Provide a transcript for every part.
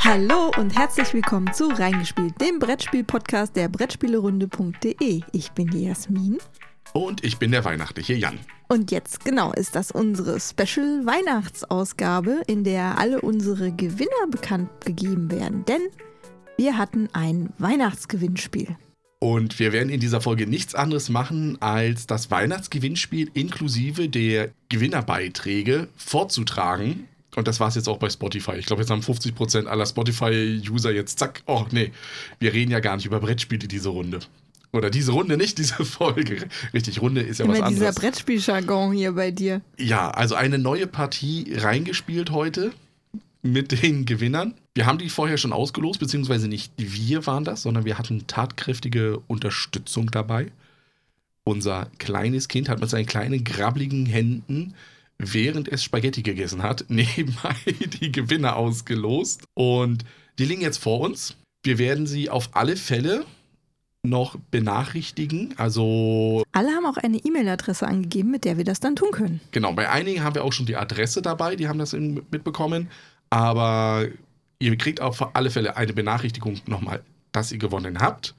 Hallo und herzlich willkommen zu Reingespielt, dem Brettspiel-Podcast der Brettspielerunde.de. Ich bin die Jasmin. Und ich bin der weihnachtliche Jan. Und jetzt genau ist das unsere Special Weihnachtsausgabe, in der alle unsere Gewinner bekannt gegeben werden. Denn wir hatten ein Weihnachtsgewinnspiel. Und wir werden in dieser Folge nichts anderes machen, als das Weihnachtsgewinnspiel inklusive der Gewinnerbeiträge vorzutragen. Und das war es jetzt auch bei Spotify. Ich glaube, jetzt haben 50% aller Spotify-User jetzt zack. Oh, nee, wir reden ja gar nicht über Brettspiele diese Runde. Oder diese Runde, nicht diese Folge. Richtig, Runde ist ja Immer was anderes. dieser Brettspieljargon hier bei dir. Ja, also eine neue Partie reingespielt heute mit den Gewinnern. Wir haben die vorher schon ausgelost, beziehungsweise nicht wir waren das, sondern wir hatten tatkräftige Unterstützung dabei. Unser kleines Kind hat mit seinen kleinen, grabbeligen Händen, während es Spaghetti gegessen hat, nebenbei die Gewinner ausgelost. Und die liegen jetzt vor uns. Wir werden sie auf alle Fälle noch benachrichtigen. Also Alle haben auch eine E-Mail-Adresse angegeben, mit der wir das dann tun können. Genau, bei einigen haben wir auch schon die Adresse dabei, die haben das mitbekommen. Aber ihr kriegt auf alle Fälle eine Benachrichtigung nochmal, dass ihr gewonnen habt.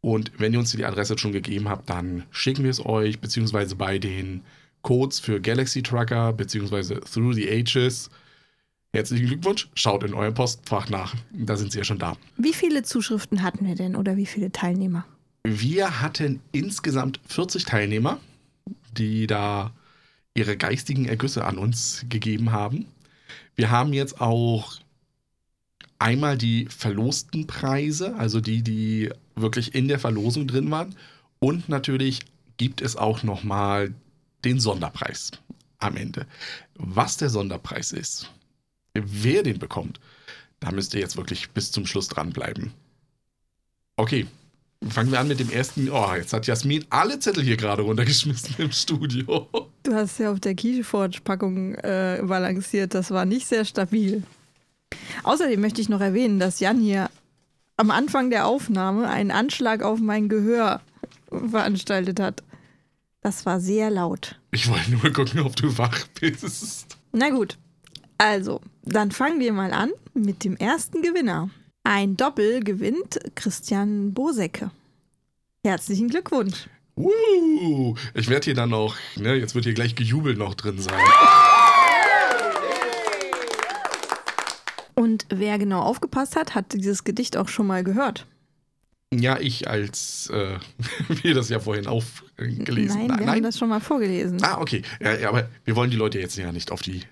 Und wenn ihr uns die Adresse schon gegeben habt, dann schicken wir es euch, beziehungsweise bei den Codes für Galaxy Trucker, beziehungsweise Through the Ages. Herzlichen Glückwunsch, schaut in eurem Postfach nach. Da sind sie ja schon da. Wie viele Zuschriften hatten wir denn oder wie viele Teilnehmer? Wir hatten insgesamt 40 Teilnehmer, die da ihre geistigen Ergüsse an uns gegeben haben. Wir haben jetzt auch einmal die verlosten Preise, also die, die wirklich in der Verlosung drin waren. Und natürlich gibt es auch nochmal den Sonderpreis am Ende. Was der Sonderpreis ist, wer den bekommt, da müsst ihr jetzt wirklich bis zum Schluss dranbleiben. Okay, fangen wir an mit dem ersten. Oh, jetzt hat Jasmin alle Zettel hier gerade runtergeschmissen im Studio. Du hast ja auf der Keyforge-Packung äh, balanciert. Das war nicht sehr stabil. Außerdem möchte ich noch erwähnen, dass Jan hier am Anfang der Aufnahme einen Anschlag auf mein Gehör veranstaltet hat. Das war sehr laut. Ich wollte nur gucken, ob du wach bist. Na gut, also, dann fangen wir mal an mit dem ersten Gewinner. Ein Doppel gewinnt Christian Bosecke. Herzlichen Glückwunsch. Uh, ich werde hier dann noch, ne, jetzt wird hier gleich gejubelt noch drin sein. Und wer genau aufgepasst hat, hat dieses Gedicht auch schon mal gehört. Ja, ich als, äh, wir das ja vorhin aufgelesen Nein, wir haben das schon mal vorgelesen. Ah, okay. Ja, ja, aber wir wollen die Leute jetzt ja nicht auf die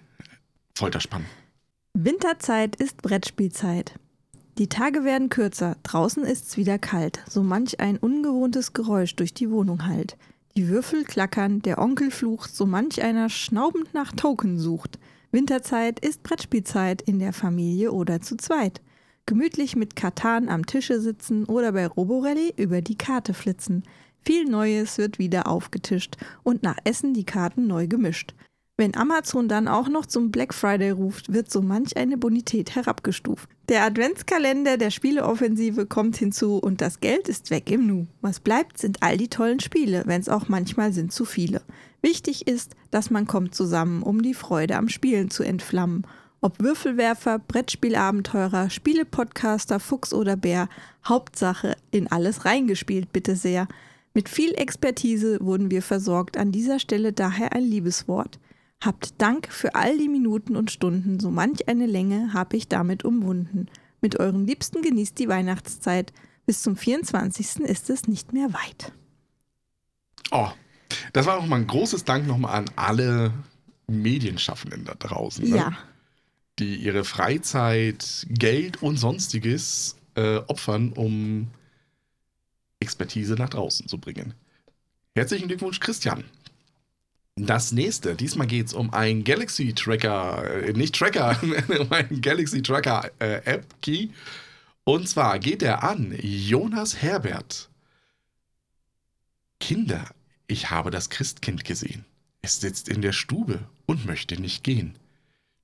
Folter spannen. Winterzeit ist Brettspielzeit. Die Tage werden kürzer, draußen ist's wieder kalt, so manch ein ungewohntes Geräusch durch die Wohnung hallt. Die Würfel klackern, der Onkel flucht, so manch einer schnaubend nach Token sucht. Winterzeit ist Brettspielzeit in der Familie oder zu zweit. Gemütlich mit Katan am Tische sitzen oder bei Roborelli über die Karte flitzen. Viel Neues wird wieder aufgetischt und nach Essen die Karten neu gemischt. Wenn Amazon dann auch noch zum Black Friday ruft, wird so manch eine Bonität herabgestuft. Der Adventskalender der Spieleoffensive kommt hinzu und das Geld ist weg im Nu. Was bleibt, sind all die tollen Spiele, wenn's auch manchmal sind zu viele. Wichtig ist, dass man kommt zusammen, um die Freude am Spielen zu entflammen. Ob Würfelwerfer, Brettspielabenteurer, Spielepodcaster, Fuchs oder Bär, Hauptsache in alles reingespielt, bitte sehr. Mit viel Expertise wurden wir versorgt, an dieser Stelle daher ein Liebeswort. Habt Dank für all die Minuten und Stunden, so manch eine Länge hab ich damit umwunden. Mit euren Liebsten genießt die Weihnachtszeit. Bis zum 24. ist es nicht mehr weit. Oh, das war auch mal ein großes Dank nochmal an alle Medienschaffenden da draußen. Ne? Ja, die ihre Freizeit, Geld und sonstiges äh, opfern, um Expertise nach draußen zu bringen. Herzlichen Glückwunsch, Christian. Das nächste, diesmal geht es um ein Galaxy Tracker, äh, nicht Tracker, um einen Galaxy Tracker äh, App Key. Und zwar geht er an Jonas Herbert. Kinder, ich habe das Christkind gesehen. Es sitzt in der Stube und möchte nicht gehen.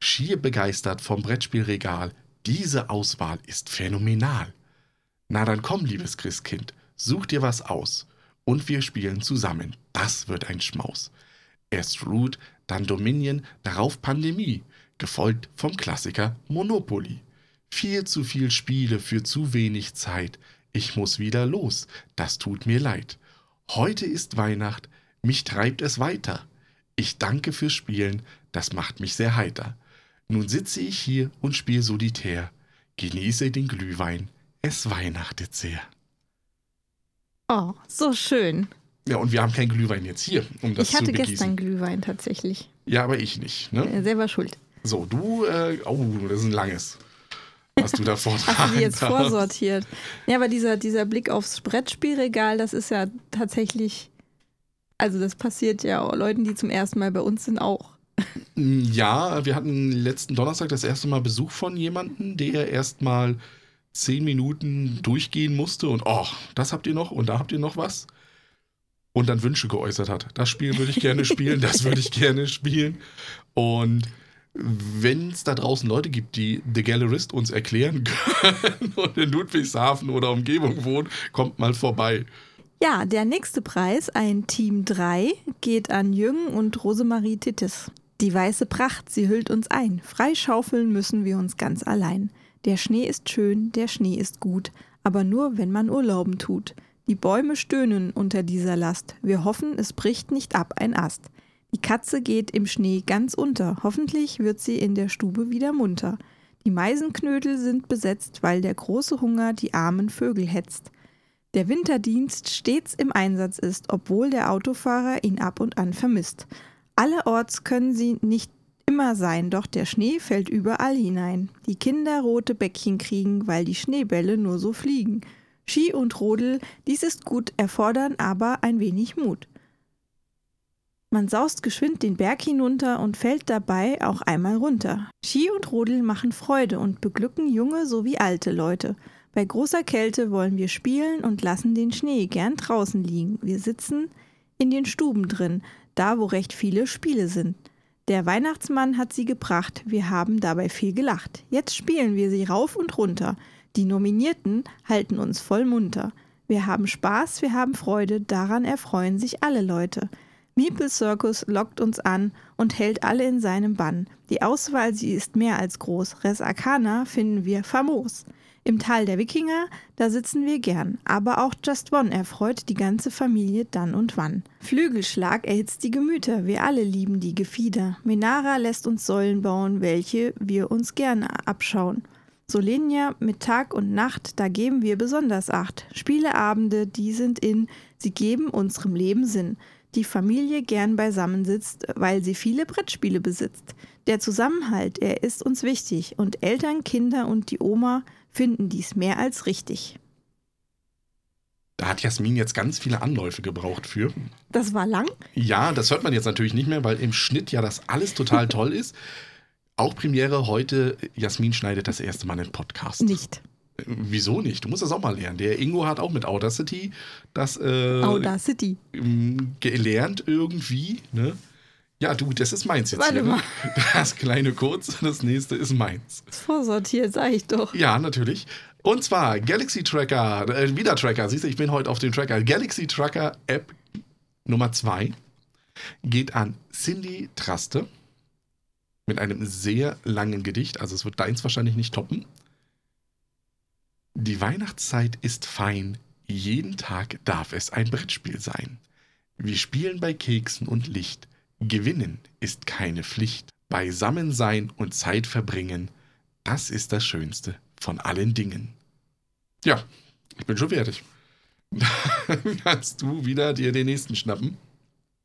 Schier begeistert vom Brettspielregal. Diese Auswahl ist phänomenal. Na dann komm, liebes Christkind, such dir was aus. Und wir spielen zusammen. Das wird ein Schmaus. Erst Root, dann Dominion, darauf Pandemie, gefolgt vom Klassiker Monopoly. Viel zu viel Spiele für zu wenig Zeit. Ich muss wieder los. Das tut mir leid. Heute ist Weihnacht. Mich treibt es weiter. Ich danke fürs Spielen. Das macht mich sehr heiter. Nun sitze ich hier und spiele solitär. Genieße den Glühwein. Es weihnachtet sehr. Oh, so schön. Ja, und wir haben keinen Glühwein jetzt hier, um das ich hatte zu gestern Glühwein tatsächlich. Ja, aber ich nicht. Ne? Äh, Selber schuld. So, du, äh, oh, das ist ein langes, was du da vortragen Hast du jetzt darfst. vorsortiert? Ja, aber dieser, dieser Blick aufs Brettspielregal, das ist ja tatsächlich. Also, das passiert ja auch Leuten, die zum ersten Mal bei uns sind, auch. Ja, wir hatten letzten Donnerstag das erste Mal Besuch von jemandem, der erst mal zehn Minuten durchgehen musste und oh, das habt ihr noch und da habt ihr noch was. Und dann Wünsche geäußert hat. Das Spiel würde ich gerne spielen, das würde ich gerne spielen. Und wenn es da draußen Leute gibt, die The Gallerist uns erklären können und in Ludwigshafen oder Umgebung wohnen, kommt mal vorbei. Ja, der nächste Preis, ein Team 3, geht an Jürgen und Rosemarie Tittis. Die weiße Pracht, sie hüllt uns ein. Freischaufeln müssen wir uns ganz allein. Der Schnee ist schön, der Schnee ist gut, aber nur, wenn man Urlauben tut. Die Bäume stöhnen unter dieser Last. Wir hoffen, es bricht nicht ab ein Ast. Die Katze geht im Schnee ganz unter. Hoffentlich wird sie in der Stube wieder munter. Die Meisenknödel sind besetzt, weil der große Hunger die armen Vögel hetzt. Der Winterdienst stets im Einsatz ist, obwohl der Autofahrer ihn ab und an vermisst. Allerorts können sie nicht immer sein, doch der Schnee fällt überall hinein. Die Kinder rote Bäckchen kriegen, weil die Schneebälle nur so fliegen. Ski und Rodel, dies ist gut, erfordern aber ein wenig Mut. Man saust geschwind den Berg hinunter und fällt dabei auch einmal runter. Ski und Rodel machen Freude und beglücken junge sowie alte Leute. Bei großer Kälte wollen wir spielen und lassen den Schnee gern draußen liegen. Wir sitzen in den Stuben drin, da wo recht viele Spiele sind. Der Weihnachtsmann hat sie gebracht, wir haben dabei viel gelacht. Jetzt spielen wir sie rauf und runter. Die Nominierten halten uns voll munter. Wir haben Spaß, wir haben Freude, daran erfreuen sich alle Leute. Meeple Circus lockt uns an und hält alle in seinem Bann. Die Auswahl, sie ist mehr als groß. Res Arcana finden wir famos. Im Tal der Wikinger, da sitzen wir gern, aber auch Just One erfreut die ganze Familie dann und wann. Flügelschlag erhitzt die Gemüter, wir alle lieben die Gefieder. Menara lässt uns Säulen bauen, welche wir uns gerne abschauen. Solenia mit Tag und Nacht, da geben wir besonders Acht. Spieleabende, die sind in, sie geben unserem Leben Sinn. Die Familie gern beisammen sitzt, weil sie viele Brettspiele besitzt. Der Zusammenhalt, er ist uns wichtig und Eltern, Kinder und die Oma finden dies mehr als richtig. Da hat Jasmin jetzt ganz viele Anläufe gebraucht für. Das war lang? Ja, das hört man jetzt natürlich nicht mehr, weil im Schnitt ja das alles total toll ist. Auch Premiere heute, Jasmin schneidet das erste Mal einen Podcast. Nicht. Wieso nicht? Du musst das auch mal lernen. Der Ingo hat auch mit Audacity das äh, Audacity. ähm, gelernt irgendwie. Ne? Ja, du, das ist meins jetzt Warte hier. Ne? mal. Das kleine kurz, das nächste ist meins. Vorsortiert, sag ich doch. Ja, natürlich. Und zwar Galaxy Tracker, äh, wieder Tracker. Siehst du, ich bin heute auf dem Tracker. Galaxy Tracker App Nummer 2 geht an Cindy Traste mit einem sehr langen Gedicht. Also es wird deins wahrscheinlich nicht toppen. Die Weihnachtszeit ist fein. Jeden Tag darf es ein Brettspiel sein. Wir spielen bei Keksen und Licht. Gewinnen ist keine Pflicht. Beisammen sein und Zeit verbringen, das ist das Schönste von allen Dingen. Ja, ich bin schon fertig. Dann kannst du wieder dir den nächsten schnappen.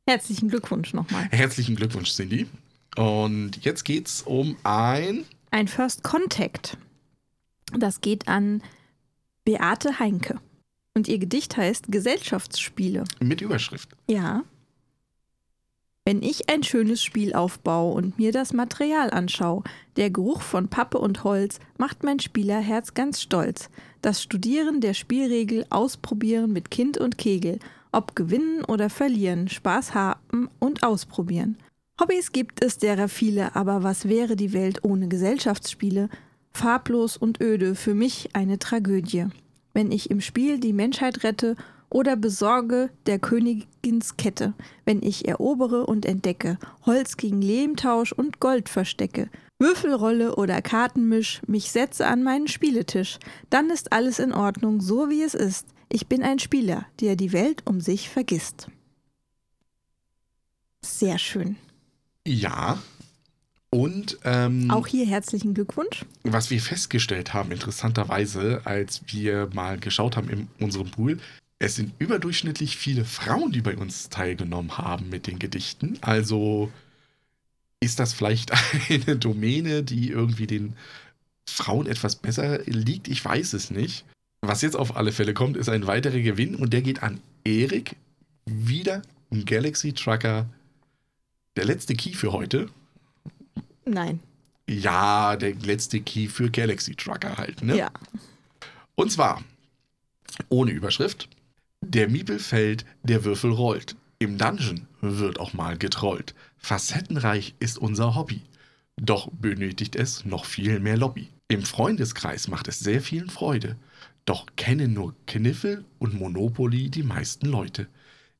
Herzlichen Glückwunsch nochmal. Herzlichen Glückwunsch, Cindy. Und jetzt geht's um ein. Ein First Contact. Das geht an Beate Heinke. Und ihr Gedicht heißt Gesellschaftsspiele. Mit Überschrift. Ja. Wenn ich ein schönes Spiel aufbaue und mir das Material anschaue, der Geruch von Pappe und Holz macht mein Spielerherz ganz stolz. Das Studieren der Spielregel, Ausprobieren mit Kind und Kegel, ob gewinnen oder verlieren, Spaß haben und ausprobieren. Hobbys gibt es derer viele, aber was wäre die Welt ohne Gesellschaftsspiele? Farblos und öde, für mich eine Tragödie. Wenn ich im Spiel die Menschheit rette oder besorge der Königins Kette, wenn ich erobere und entdecke, Holz gegen Lehmtausch und Gold verstecke, Würfelrolle oder Kartenmisch, mich setze an meinen Spieletisch. Dann ist alles in Ordnung, so wie es ist. Ich bin ein Spieler, der die Welt um sich vergisst. Sehr schön. Ja. Und ähm, Auch hier herzlichen Glückwunsch. was wir festgestellt haben, interessanterweise, als wir mal geschaut haben in unserem Pool, es sind überdurchschnittlich viele Frauen, die bei uns teilgenommen haben mit den Gedichten. Also ist das vielleicht eine Domäne, die irgendwie den Frauen etwas besser liegt? Ich weiß es nicht. Was jetzt auf alle Fälle kommt, ist ein weiterer Gewinn und der geht an Erik. Wieder ein Galaxy Trucker. Der letzte Key für heute. Nein. Ja, der letzte Key für Galaxy Trucker halt, ne? Ja. Und zwar, ohne Überschrift, der Miebel fällt, der Würfel rollt. Im Dungeon wird auch mal getrollt. Facettenreich ist unser Hobby. Doch benötigt es noch viel mehr Lobby. Im Freundeskreis macht es sehr vielen Freude. Doch kennen nur Kniffel und Monopoly die meisten Leute.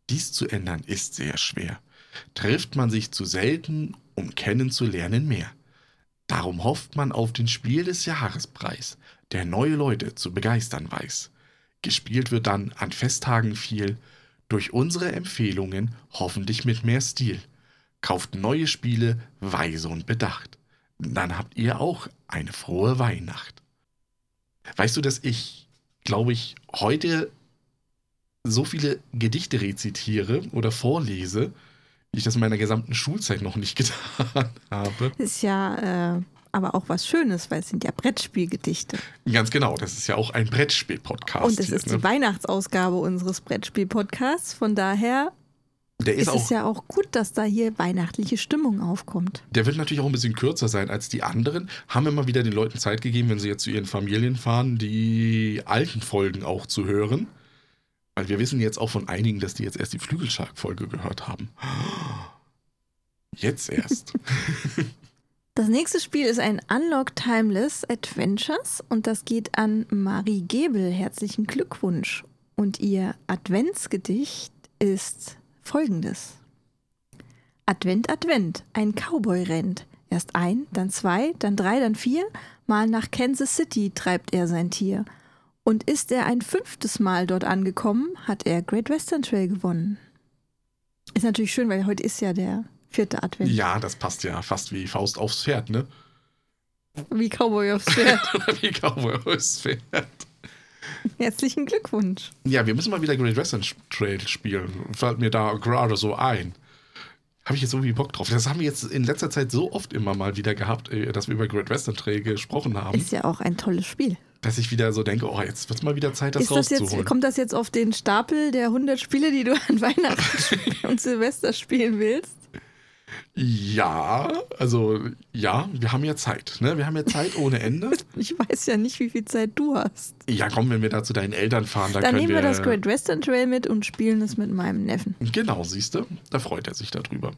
Dies zu ändern ist sehr schwer. Trifft man sich zu selten, um kennenzulernen mehr. Darum hofft man auf den Spiel des Jahrespreis, der neue Leute zu begeistern weiß. Gespielt wird dann an Festtagen viel, durch unsere Empfehlungen hoffentlich mit mehr Stil. Kauft neue Spiele weise und bedacht. Dann habt ihr auch eine frohe Weihnacht. Weißt du, dass ich, glaube ich, heute so viele Gedichte rezitiere oder vorlese, wie ich das in meiner gesamten Schulzeit noch nicht getan habe. Ist ja äh, aber auch was Schönes, weil es sind ja Brettspielgedichte. Ganz genau, das ist ja auch ein Brettspiel-Podcast. Und es ist ne? die Weihnachtsausgabe unseres Brettspiel-Podcasts. Von daher Der ist ist es auch, ja auch gut, dass da hier weihnachtliche Stimmung aufkommt. der wird natürlich auch ein bisschen kürzer sein als die anderen. Haben immer wieder den Leuten Zeit gegeben, wenn sie jetzt zu ihren Familien fahren, die alten Folgen auch zu hören. Weil wir wissen jetzt auch von einigen, dass die jetzt erst die Flügelschlag-Folge gehört haben. Jetzt erst. Das nächste Spiel ist ein Unlock Timeless Adventures und das geht an Marie Gebel. Herzlichen Glückwunsch. Und ihr Adventsgedicht ist folgendes. Advent, Advent, ein Cowboy rennt. Erst ein, dann zwei, dann drei, dann vier. Mal nach Kansas City treibt er sein Tier. Und ist er ein fünftes Mal dort angekommen, hat er Great Western Trail gewonnen. Ist natürlich schön, weil heute ist ja der vierte Advent. ja, das passt ja fast wie Faust aufs Pferd, ne? Wie Cowboy aufs Pferd. Wie Cowboy aufs Pferd. Herzlichen Glückwunsch. Ja, wir müssen mal wieder Great Western Trail spielen. Fällt mir da gerade so ein. Habe ich jetzt irgendwie Bock drauf. Das haben wir jetzt in letzter Zeit so oft immer mal wieder gehabt, äh, dass wir über Great Western Trail gesprochen haben, Ist ja auch ein tolles Spiel. Dass ich wieder so denke, oh, jetzt wird es mal wieder Zeit, das ist das jetzt, rauszuholen. kommt das jetzt auf den Stapel der 100 Spiele, die du an Weihnachten und Silvester spielen willst? ja, also ja, wir haben ja Zeit. Ne? Wir haben ja Zeit ohne Ende. Ich weiß ja nicht, wie viel Zeit du hast. ja, komm, wenn wir da zu deinen Eltern fahren, dann, Dann nehmen wir das Great Western Trail mit und spielen es mit meinem Neffen. Genau, siehst du, da freut er sich darüber.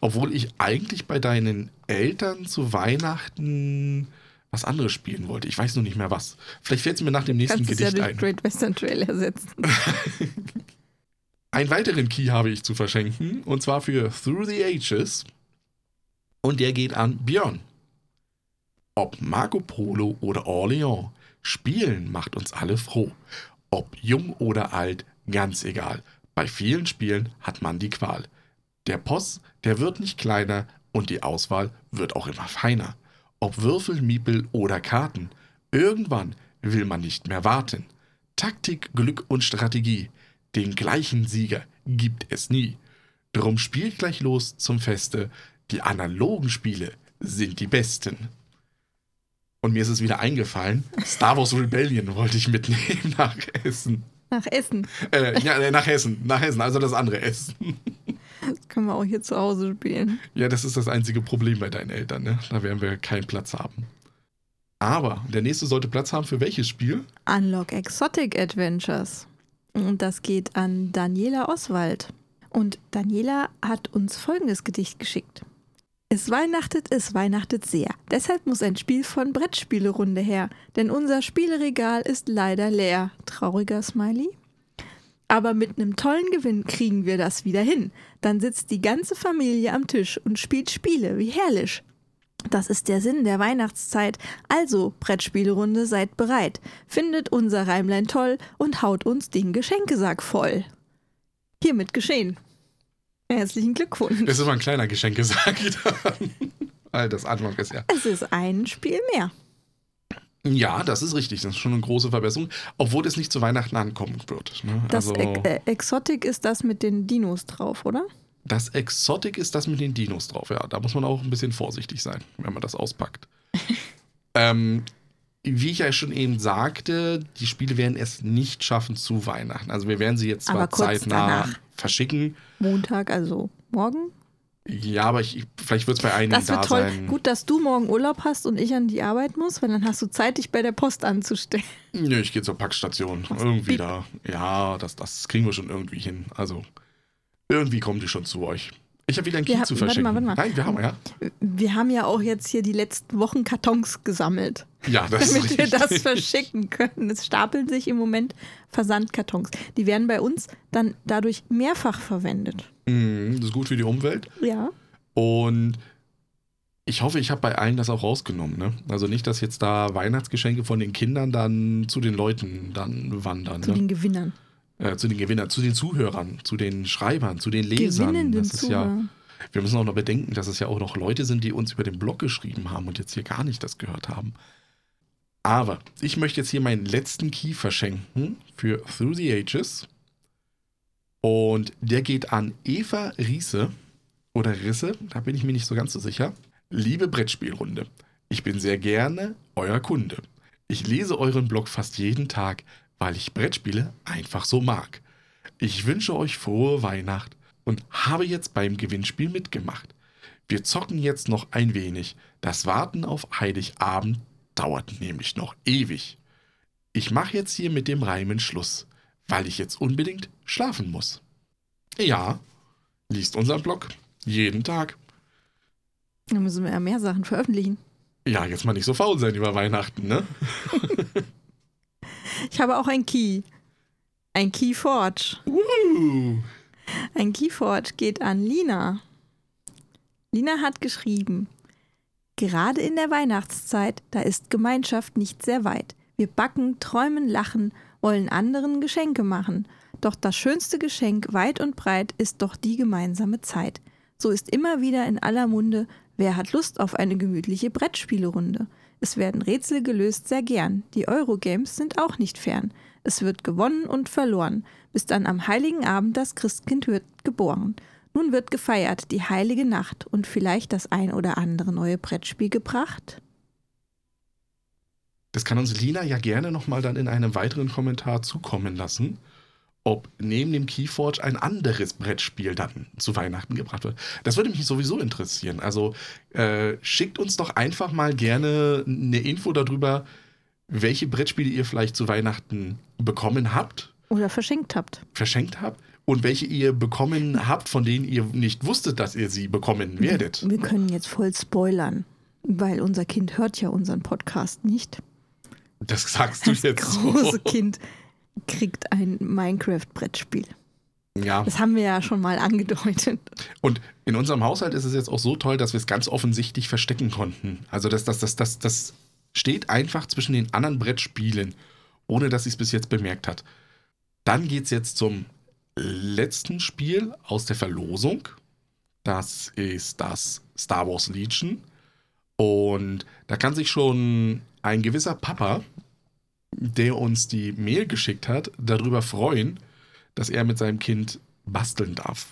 Obwohl ich eigentlich bei deinen Eltern zu Weihnachten was anderes spielen wollte. Ich weiß nur nicht mehr was. Vielleicht fällt es mir nach dem nächsten Kannst ja Gedicht durch ein. Great Western Trail ersetzen. Einen weiteren Key habe ich zu verschenken, und zwar für Through the Ages. Und der geht an Björn. Ob Marco Polo oder Orléans, Spielen macht uns alle froh. Ob jung oder alt, ganz egal. Bei vielen Spielen hat man die Qual. Der Poss, der wird nicht kleiner und die Auswahl wird auch immer feiner. Ob Würfel, Miepel oder Karten, irgendwann will man nicht mehr warten. Taktik, Glück und Strategie, den gleichen Sieger gibt es nie. Drum spielt gleich los zum Feste, die analogen Spiele sind die besten. Und mir ist es wieder eingefallen, Star Wars Rebellion wollte ich mitnehmen nach Essen. Nach Essen. Äh, ja, äh, nach Hessen, nach Hessen, also das andere Essen. Das können wir auch hier zu Hause spielen. Ja, das ist das einzige Problem bei deinen Eltern, ne? Da werden wir keinen Platz haben. Aber der nächste sollte Platz haben für welches Spiel? Unlock Exotic Adventures. Und das geht an Daniela Oswald. Und Daniela hat uns folgendes Gedicht geschickt. Es weihnachtet, es weihnachtet sehr. Deshalb muss ein Spiel von Brettspielerunde her, denn unser Spielregal ist leider leer. Trauriger Smiley. Aber mit einem tollen Gewinn kriegen wir das wieder hin. Dann sitzt die ganze Familie am Tisch und spielt Spiele, wie herrlich. Das ist der Sinn der Weihnachtszeit. Also, Brettspielrunde, seid bereit. Findet unser Reimlein toll und haut uns den Geschenkesack voll. Hiermit geschehen. Herzlichen Glückwunsch. Das ist immer ein kleiner Geschenkesack. Weil das Anfang ist ja. Es ist ein Spiel mehr. Ja, das ist richtig. Das ist schon eine große Verbesserung. Obwohl es nicht zu Weihnachten ankommen wird. Ne? Das also, Ex äh, Exotic ist das mit den Dinos drauf, oder? das Exotic ist das mit den Dinos drauf. Ja, da muss man auch ein bisschen vorsichtig sein, wenn man das auspackt. ähm, wie ich ja schon eben sagte, die Spiele werden es nicht schaffen zu Weihnachten. Also wir werden sie jetzt zwar zeitnah danach. verschicken. Montag, also morgen. Ja, aber ich, vielleicht wird es bei einigen Das da wird toll. sein. Gut, dass du morgen Urlaub hast und ich an die Arbeit muss, weil dann hast du Zeit, dich bei der Post anzustellen. Nö, ich gehe zur Packstation. Irgendwie da. Ja, das, das kriegen wir schon irgendwie hin. Also, irgendwie kommen die schon zu euch. Ich habe wieder ein Key Wir ha- zu warte verschicken. mal, warte mal. Nein, wir haben ja. Wir haben ja auch jetzt hier die letzten Wochen Kartons gesammelt, Ja, das ist damit wir richtig. das verschicken können. Es stapeln sich im Moment Versandkartons. Die werden bei uns dann dadurch mehrfach verwendet. Mhm, das ist gut für die Umwelt. Ja. Und ich hoffe, ich habe bei allen das auch rausgenommen. Ne? Also nicht, dass jetzt da Weihnachtsgeschenke von den Kindern dann zu den Leuten dann wandern. Zu ne? den Gewinnern. äh, zu den Gewinnern, zu den Zuhörern, zu den Schreibern, zu den Lesern. Gewinnenden Das ist ja, wir müssen auch noch bedenken, dass es ja auch noch Leute sind, die uns über den Blog geschrieben haben und jetzt hier gar nicht das gehört haben. Aber ich möchte jetzt hier meinen letzten Key verschenken für Through the Ages. Und der geht an Eva Riese oder Risse, da bin ich mir nicht so ganz so sicher. Liebe Brettspielrunde, ich bin sehr gerne euer Kunde. Ich lese euren Blog fast jeden Tag, weil ich Brettspiele einfach so mag. Ich wünsche euch frohe Weihnacht und habe jetzt beim Gewinnspiel mitgemacht. Wir zocken jetzt noch ein wenig. Das Warten auf Heiligabend dauert nämlich noch ewig. Ich mache jetzt hier mit dem Reimen Schluss, weil ich jetzt unbedingt schlafen muss. Ja, liest unseren Blog jeden Tag. Dann müssen wir ja mehr Sachen veröffentlichen. Ja, jetzt mal nicht so faul sein über Weihnachten, ne? Ich habe auch ein Key. Ein Keyforge. Uh. Ein Keyforge geht an Lina. Lina hat geschrieben, gerade in der Weihnachtszeit, da ist Gemeinschaft nicht sehr weit. Wir backen, träumen, lachen, wollen anderen Geschenke machen. Doch das schönste Geschenk weit und breit ist doch die gemeinsame Zeit. So ist immer wieder in aller Munde, wer hat Lust auf eine gemütliche Brettspielerunde. Es werden Rätsel gelöst sehr gern, die Eurogames sind auch nicht fern. Es wird gewonnen und verloren, bis dann am heiligen Abend das Christkind wird geboren. Nun wird gefeiert die heilige Nacht und vielleicht das ein oder andere neue Brettspiel gebracht. Das kann uns Lina ja gerne nochmal dann in einem weiteren Kommentar zukommen lassen, ob neben dem Keyforge ein anderes Brettspiel dann zu Weihnachten gebracht wird. Das würde mich sowieso interessieren. Also äh, schickt uns doch einfach mal gerne eine Info darüber, welche Brettspiele ihr vielleicht zu Weihnachten bekommen habt, Oder verschenkt habt. verschenkt habt und welche ihr bekommen habt, von denen ihr nicht wusstet, dass ihr sie bekommen werdet. Wir können jetzt voll spoilern, weil unser Kind hört ja unseren Podcast nicht. Das sagst du Das jetzt große so. Kind kriegt ein Minecraft-Brettspiel. Ja. Das haben wir ja schon mal angedeutet. Und in unserem Haushalt ist es jetzt auch so toll, dass wir es ganz offensichtlich verstecken konnten. Also das, das, das, das, das steht einfach zwischen den anderen Brettspielen, ohne dass sie es bis jetzt bemerkt hat. Dann geht es jetzt zum letzten Spiel aus der Verlosung. Das ist das Star Wars Legion. Und da kann sich schon ein gewisser Papa, der uns die Mail geschickt hat, darüber freuen, dass er mit seinem Kind basteln darf.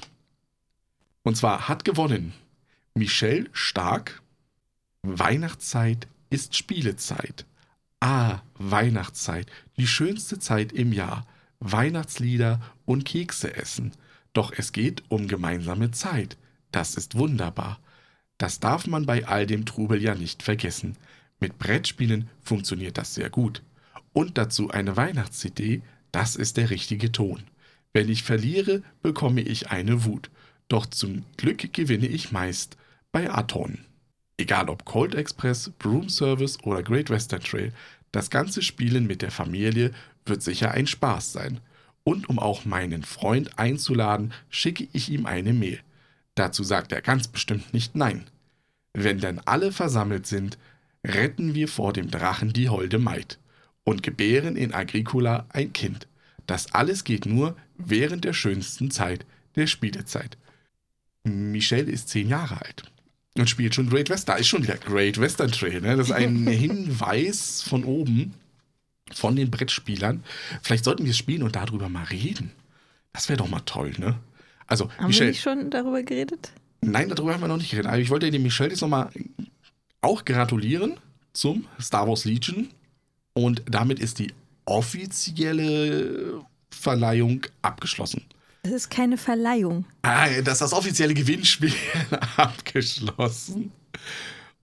Und zwar hat gewonnen Michelle Stark. Weihnachtszeit ist Spielezeit. Ah, Weihnachtszeit, die schönste Zeit im Jahr. Weihnachtslieder und Kekse essen. Doch es geht um gemeinsame Zeit. Das ist wunderbar. Das darf man bei all dem Trubel ja nicht vergessen. Mit Brettspielen funktioniert das sehr gut. Und dazu eine Weihnachts-CD, das ist der richtige Ton. Wenn ich verliere, bekomme ich eine Wut. Doch zum Glück gewinne ich meist bei Aton. Egal ob Cold Express, Broom Service oder Great Western Trail, das ganze Spielen mit der Familie wird sicher ein Spaß sein. Und um auch meinen Freund einzuladen, schicke ich ihm eine Mail. Dazu sagt er ganz bestimmt nicht Nein. Wenn dann alle versammelt sind, retten wir vor dem Drachen die holde Maid und gebären in Agricola ein Kind. Das alles geht nur während der schönsten Zeit der Spielezeit. Michelle ist zehn Jahre alt und spielt schon Great Western. Da ist schon wieder Great Western Trail. Ne? Das ist ein Hinweis von oben von den Brettspielern. Vielleicht sollten wir es spielen und darüber mal reden. Das wäre doch mal toll, ne? Also, Haben Michelle, wir nicht schon darüber geredet? Nein, darüber haben wir noch nicht geredet. Aber ich wollte dem Michelle jetzt nochmal auch gratulieren zum Star Wars Legion. Und damit ist die offizielle Verleihung abgeschlossen. Das ist keine Verleihung. Ah, das ist das offizielle Gewinnspiel abgeschlossen.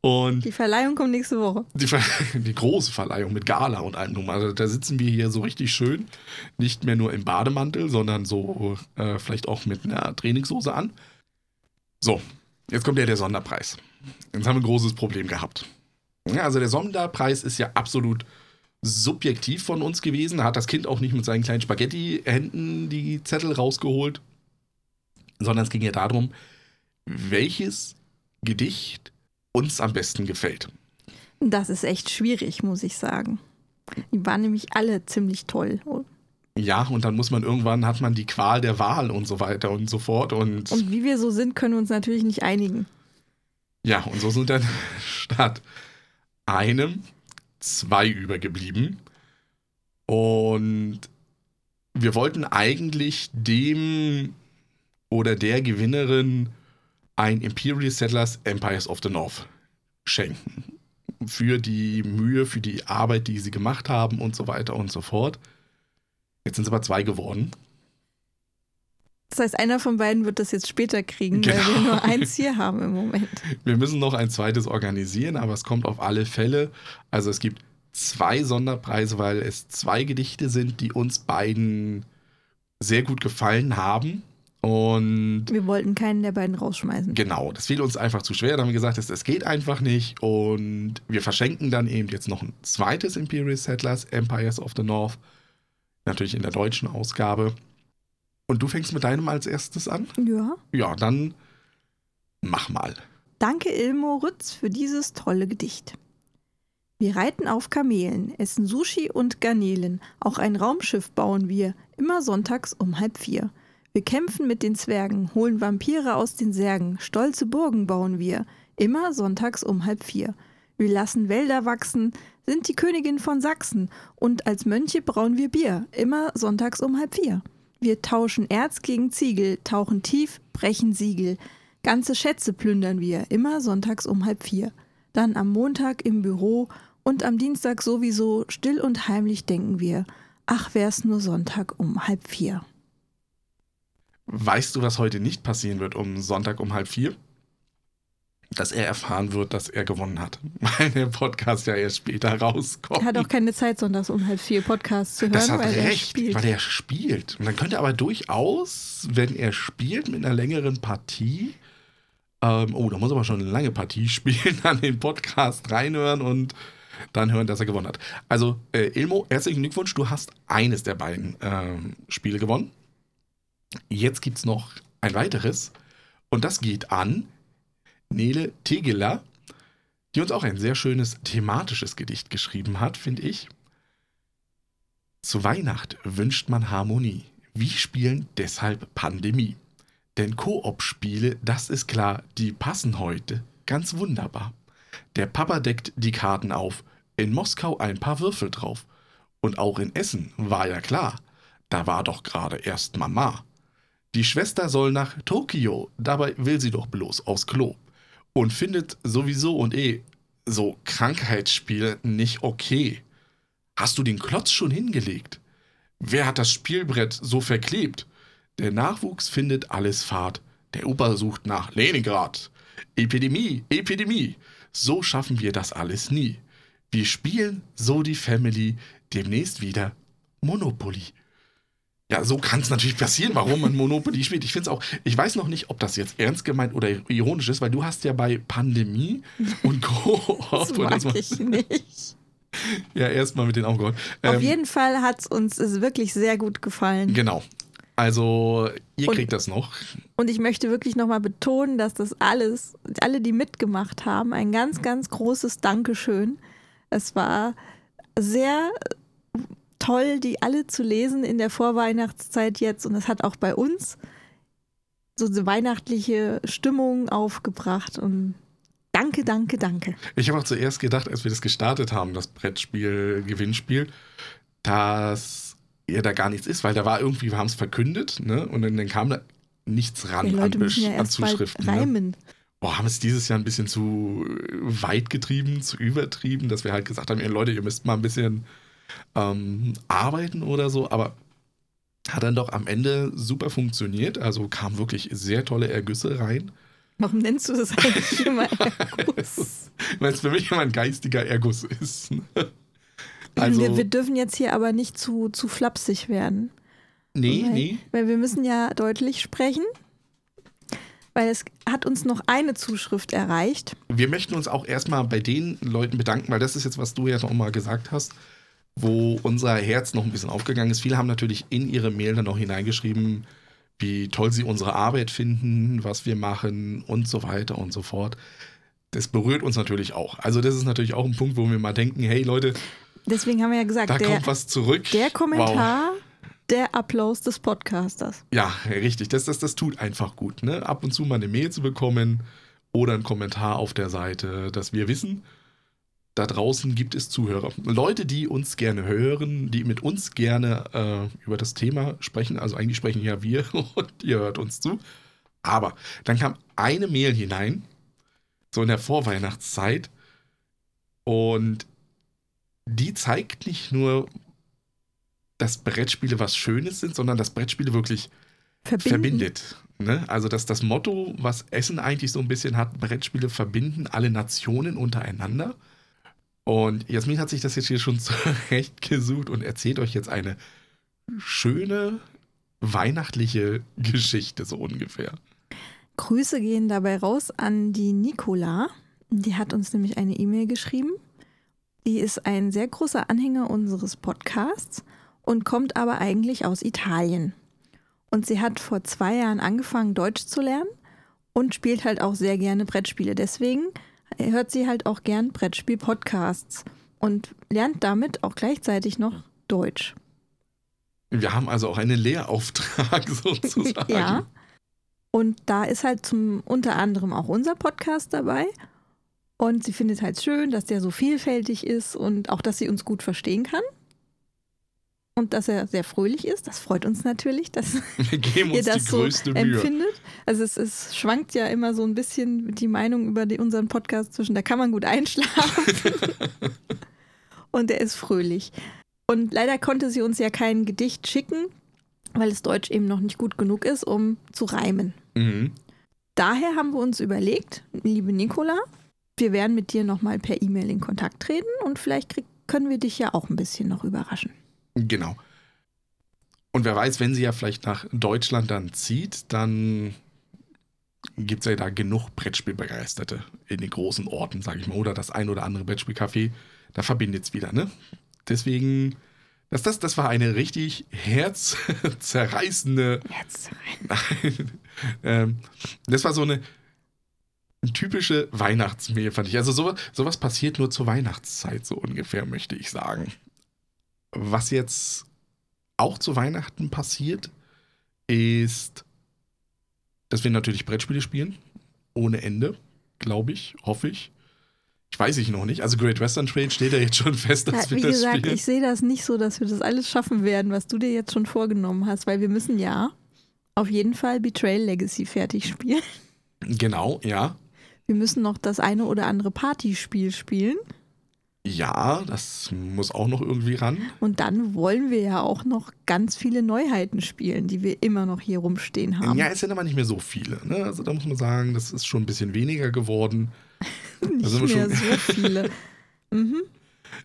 Und Die Verleihung kommt nächste Woche. die, Ver die große Verleihung mit Gala und allem drum. Also da sitzen wir hier so richtig schön. Nicht mehr nur im Bademantel, sondern so äh, vielleicht auch mit einer Trainingshose an. So, jetzt kommt ja der Sonderpreis. Jetzt haben wir ein großes Problem gehabt. Ja, also der Sonderpreis ist ja absolut subjektiv von uns gewesen. Da hat das Kind auch nicht mit seinen kleinen Spaghetti-Händen die Zettel rausgeholt, sondern es ging ja darum, welches Gedicht uns am besten gefällt. Das ist echt schwierig, muss ich sagen. Die waren nämlich alle ziemlich toll. Ja, und dann muss man irgendwann, hat man die Qual der Wahl und so weiter und so fort. Und, Und wie wir so sind, können wir uns natürlich nicht einigen. ja, und so sind dann statt einem zwei übergeblieben. Und wir wollten eigentlich dem oder der Gewinnerin ein Imperial Settlers Empires of the North schenken. Für die Mühe, für die Arbeit, die sie gemacht haben und so weiter und so fort. Jetzt sind es aber zwei geworden. Das heißt, einer von beiden wird das jetzt später kriegen, weil Genau. wir nur eins hier haben im Moment. Wir müssen noch ein zweites organisieren, aber es kommt auf alle Fälle. Also es gibt zwei Sonderpreise, weil es zwei Gedichte sind, die uns beiden sehr gut gefallen haben. Und Wir wollten keinen der beiden rausschmeißen. genau, das fiel uns einfach zu schwer. Da haben wir gesagt, es, es geht einfach nicht. Und wir verschenken dann eben jetzt noch ein zweites Imperial Settlers, Empires of the North. Natürlich in der deutschen Ausgabe. Und du fängst mit deinem als erstes an? Ja. Ja, dann mach mal. Danke Ilmo Rütz für dieses tolle Gedicht. Wir reiten auf Kamelen, essen Sushi und Garnelen, auch ein Raumschiff bauen wir, immer sonntags um halb vier. Wir kämpfen mit den Zwergen, holen Vampire aus den Särgen, stolze Burgen bauen wir, immer sonntags um halb vier. Wir lassen Wälder wachsen, sind die Königin von Sachsen, und als Mönche brauen wir Bier, immer sonntags um halb vier. Wir tauschen Erz gegen Ziegel, tauchen tief, brechen Siegel, Ganze Schätze plündern wir, immer sonntags um halb vier. Dann am Montag im Büro und am Dienstag sowieso still und heimlich denken wir, ach wär's nur Sonntag um halb vier. Weißt du, was heute nicht passieren wird um Sonntag um halb vier? Dass er erfahren wird, dass er gewonnen hat. Weil der Podcast ja erst später rauskommt. Er hat auch keine Zeit, sonntags um halb vier Podcasts zu hören, das hat weil er recht, spielt. weil er spielt. Und dann könnte er aber durchaus, wenn er spielt mit einer längeren Partie, ähm, oh, da muss er aber schon eine lange Partie spielen, an den Podcast reinhören und dann hören, dass er gewonnen hat. Also, äh, Ilmo, herzlichen Glückwunsch, du hast eines der beiden ähm, Spiele gewonnen. Jetzt gibt es noch ein weiteres und das geht an Nele Tegeler, die uns auch ein sehr schönes thematisches Gedicht geschrieben hat, finde ich. Zu Weihnacht wünscht man Harmonie. Wie spielen deshalb Pandemie? Denn Koop-Spiele, das ist klar, die passen heute ganz wunderbar. Der Papa deckt die Karten auf, in Moskau ein paar Würfel drauf. Und auch in Essen war ja klar, da war doch gerade erst Mama. Die Schwester soll nach Tokio, dabei will sie doch bloß aufs Klo. Und findet sowieso und eh so Krankheitsspiele nicht okay. Hast du den Klotz schon hingelegt? Wer hat das Spielbrett so verklebt? Der Nachwuchs findet alles Fahrt. Der Opa sucht nach Leningrad. Epidemie, Epidemie. So schaffen wir das alles nie. Wir spielen so die Family demnächst wieder Monopoly. Ja, so kann es natürlich passieren, warum man Monopoly spielt. Ich finde es auch, ich weiß noch nicht, ob das jetzt ernst gemeint oder ironisch ist, weil du hast ja bei Pandemie und Koop Das mag das ich nicht. ja erstmal mit den Augen geholt. Auf Ähm, jeden Fall hat es uns ist wirklich sehr gut gefallen. Genau. Also, ihr Und- kriegt das noch. Und ich möchte wirklich nochmal betonen, dass das alles, alle, die mitgemacht haben, ein ganz, ganz großes Dankeschön. Es war sehr toll, die alle zu lesen in der Vorweihnachtszeit jetzt. Und es hat auch bei uns so eine weihnachtliche Stimmung aufgebracht. Und danke, danke, danke. Ich habe auch zuerst gedacht, als wir das gestartet haben, das Brettspiel-Gewinnspiel, dass ja da gar nichts ist, weil da war irgendwie, wir haben es verkündet, ne? Und dann, dann kam da nichts ran Die an, Leute Besch- müssen ja an erst bald Zuschriften. Ne? reimen. Boah, haben es dieses Jahr ein bisschen zu weit getrieben, zu übertrieben, dass wir halt gesagt haben, ihr Leute, ihr müsst mal ein bisschen ähm, arbeiten oder so, aber hat dann doch am Ende super funktioniert. Also kamen wirklich sehr tolle Ergüsse rein. Warum nennst du das eigentlich immer Erguss? Weil es für mich immer ein geistiger Erguss ist. Also, wir, wir dürfen jetzt hier aber nicht zu, zu flapsig werden. nee, weil, nee. Weil wir müssen ja deutlich sprechen. Weil es hat uns noch eine Zuschrift erreicht. Wir möchten uns auch erstmal bei den Leuten bedanken, weil das ist jetzt, was du ja noch mal gesagt hast, wo unser Herz noch ein bisschen aufgegangen ist. Viele haben natürlich in ihre Mail dann noch hineingeschrieben, wie toll sie unsere Arbeit finden, was wir machen und so weiter und so fort. Das berührt uns natürlich auch. Also das ist natürlich auch ein Punkt, wo wir mal denken, hey Leute, Deswegen haben wir ja gesagt, da der, kommt was zurück. der Wow. Kommentar, der Applaus des Podcasters. Ja, richtig. Das, das, das tut einfach gut. Ne? Ab und zu mal eine Mail zu bekommen oder einen Kommentar auf der Seite, dass wir wissen, da draußen gibt es Zuhörer. Leute, die uns gerne hören, die mit uns gerne äh, über das Thema sprechen. Also eigentlich sprechen ja wir und ihr hört uns zu. Aber dann kam eine Mail hinein, so in der Vorweihnachtszeit. Und die zeigt nicht nur, dass Brettspiele was Schönes sind, sondern dass Brettspiele wirklich Verbinden. verbindet. Ne? Also dass das Motto, was Essen eigentlich so ein bisschen hat, Brettspiele verbinden alle Nationen untereinander. Und Jasmin hat sich das jetzt hier schon zurechtgesucht und erzählt euch jetzt eine schöne weihnachtliche Geschichte, so ungefähr. Grüße gehen dabei raus an die Nicola. Die hat uns nämlich eine E-Mail geschrieben. Die ist ein sehr großer Anhänger unseres Podcasts und kommt aber eigentlich aus Italien. Und sie hat vor zwei Jahren angefangen, Deutsch zu lernen und spielt halt auch sehr gerne Brettspiele. Deswegen hört sie halt auch gern Brettspiel-Podcasts und lernt damit auch gleichzeitig noch Deutsch. Wir haben also auch einen Lehrauftrag sozusagen. Ja. Und da ist halt zum unter anderem auch unser Podcast dabei. Und sie findet halt schön, dass der so vielfältig ist und auch, dass sie uns gut verstehen kann. Und dass er sehr fröhlich ist. Das freut uns natürlich, dass ihr uns die das so empfindet. Also es, es schwankt ja immer so ein bisschen die Meinung über die, unseren Podcast zwischen, da kann man gut einschlafen und er ist fröhlich. Und leider konnte sie uns ja kein Gedicht schicken, weil es Deutsch eben noch nicht gut genug ist, um zu reimen. Mhm. Daher haben wir uns überlegt, liebe Nicola, wir werden mit dir nochmal per E-Mail in Kontakt treten und vielleicht krieg, können wir dich ja auch ein bisschen noch überraschen. Genau. Und wer weiß, wenn sie ja vielleicht nach Deutschland dann zieht, dann gibt es ja da genug Brettspielbegeisterte in den großen Orten, sage ich mal, oder das ein oder andere Brettspielcafé. Da verbindet es wieder, ne? Deswegen, das, das, das war eine richtig herzzerreißende. Nein. ähm, das war so eine typische Weihnachtsmehl, fand ich. Also sowas, sowas passiert nur zur Weihnachtszeit, so ungefähr, möchte ich sagen. Was jetzt auch zu Weihnachten passiert, ist, dass wir natürlich Brettspiele spielen. Ohne Ende, glaube ich, hoffe ich. Ich weiß ich noch nicht. Also Great Western Trail steht ja jetzt schon fest, dass Ja, wir wie das gesagt, spielen. ich sehe das nicht so, dass wir das alles schaffen werden, was du dir jetzt schon vorgenommen hast, weil wir müssen ja auf jeden Fall Betrayal Legacy fertig spielen. Genau, ja. Wir müssen noch das eine oder andere Partyspiel spielen. Ja, das muss auch noch irgendwie ran. Und dann wollen wir ja auch noch ganz viele Neuheiten spielen, die wir immer noch hier rumstehen haben. Ja, es sind aber nicht mehr so viele. Ne? Also da muss man sagen, das ist schon ein bisschen weniger geworden. nicht mehr so viele. mhm.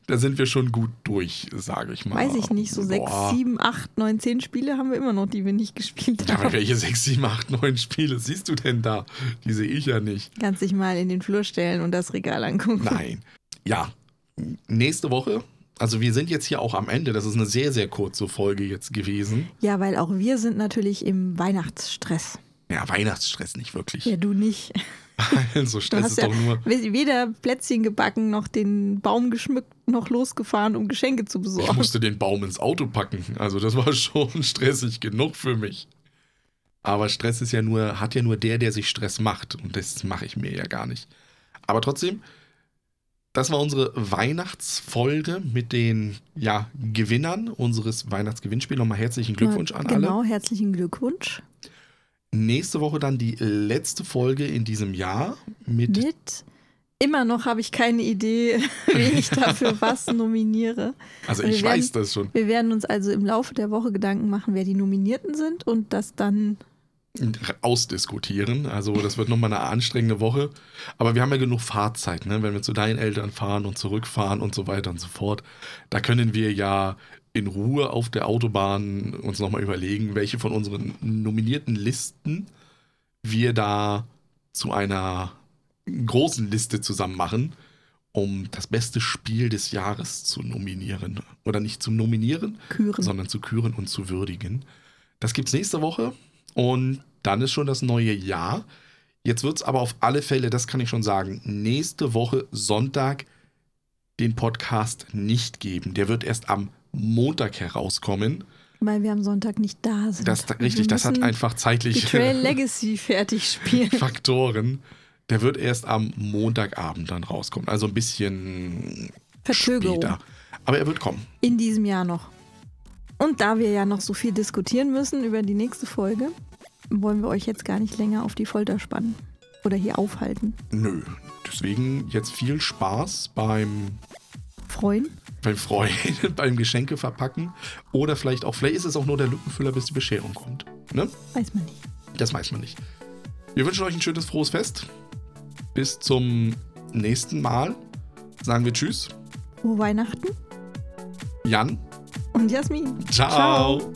Da sind wir schon gut durch, sage ich mal. Weiß ich nicht, so sechs, sieben, acht, neun, zehn Spiele haben wir immer noch, die wir nicht gespielt Ja, aber haben. welche 6, 7, 8, 9 Spiele siehst du denn da? Die sehe ich ja nicht. Kannst dich mal in den Flur stellen und das Regal angucken. Nein. Ja, nächste Woche Also wir sind jetzt hier auch am Ende. Das ist eine sehr, sehr kurze Folge jetzt gewesen. Ja, weil auch wir sind natürlich im Weihnachtsstress. Ja, Weihnachtsstress nicht wirklich. Ja, du nicht. Also Stress ist ja doch nur. weder Plätzchen gebacken, noch den Baum geschmückt, noch losgefahren, um Geschenke zu Ich besorgen. musste den Baum ins Auto packen. Also das war schon stressig genug für mich. Aber Stress ist ja nur, hat ja nur der, der sich Stress macht. Und das mache ich mir ja gar nicht. Aber trotzdem, das war unsere Weihnachtsfolge mit den ja, Gewinnern unseres Weihnachtsgewinnspiels. Nochmal herzlichen Glückwunsch Ja, an alle. Genau, herzlichen Glückwunsch. Nächste Woche dann die letzte Folge in diesem Jahr mit Mit. Immer noch habe ich keine Idee, wen ich dafür was nominiere. Also ich werden- weiß das schon. Wir werden uns also im Laufe der Woche Gedanken machen, wer die Nominierten sind und das dann. Ausdiskutieren. Also das wird nochmal eine anstrengende Woche. Aber wir haben ja genug Fahrzeit, ne? wenn wir zu deinen Eltern fahren und zurückfahren und so weiter und so fort. Da können wir ja in Ruhe auf der Autobahn uns nochmal überlegen, welche von unseren nominierten Listen wir da zu einer großen Liste zusammen machen, um das beste Spiel des Jahres zu nominieren. Oder nicht zu nominieren, Küren. sondern zu küren und zu würdigen. Das gibt's nächste Woche und dann ist schon das neue Jahr. Jetzt wird's aber auf alle Fälle, das kann ich schon sagen, nächste Woche Sonntag den Podcast nicht geben. Der wird erst am Montag herauskommen. Weil wir am Sonntag nicht da sind. Das, richtig, das hat einfach zeitliche Betrayal Legacy fertig spielen. Faktoren. Der wird erst am Montagabend dann rauskommen. Also ein bisschen Verzögerung. später. Aber er wird kommen. In diesem Jahr noch. Und da wir ja noch so viel diskutieren müssen über die nächste Folge, wollen wir euch jetzt gar nicht länger auf die Folter spannen. Oder hier aufhalten. Nö. Deswegen jetzt viel Spaß beim Freuen. beim Freuen, beim Geschenke verpacken oder vielleicht auch, vielleicht ist es auch nur der Lückenfüller, bis die Bescherung kommt. Ne? Weiß man nicht. Das weiß man nicht. Wir wünschen euch ein schönes, frohes Fest. Bis zum nächsten Mal. Sagen wir Tschüss. Frohe Weihnachten Jan. Und Jasmin. Ciao.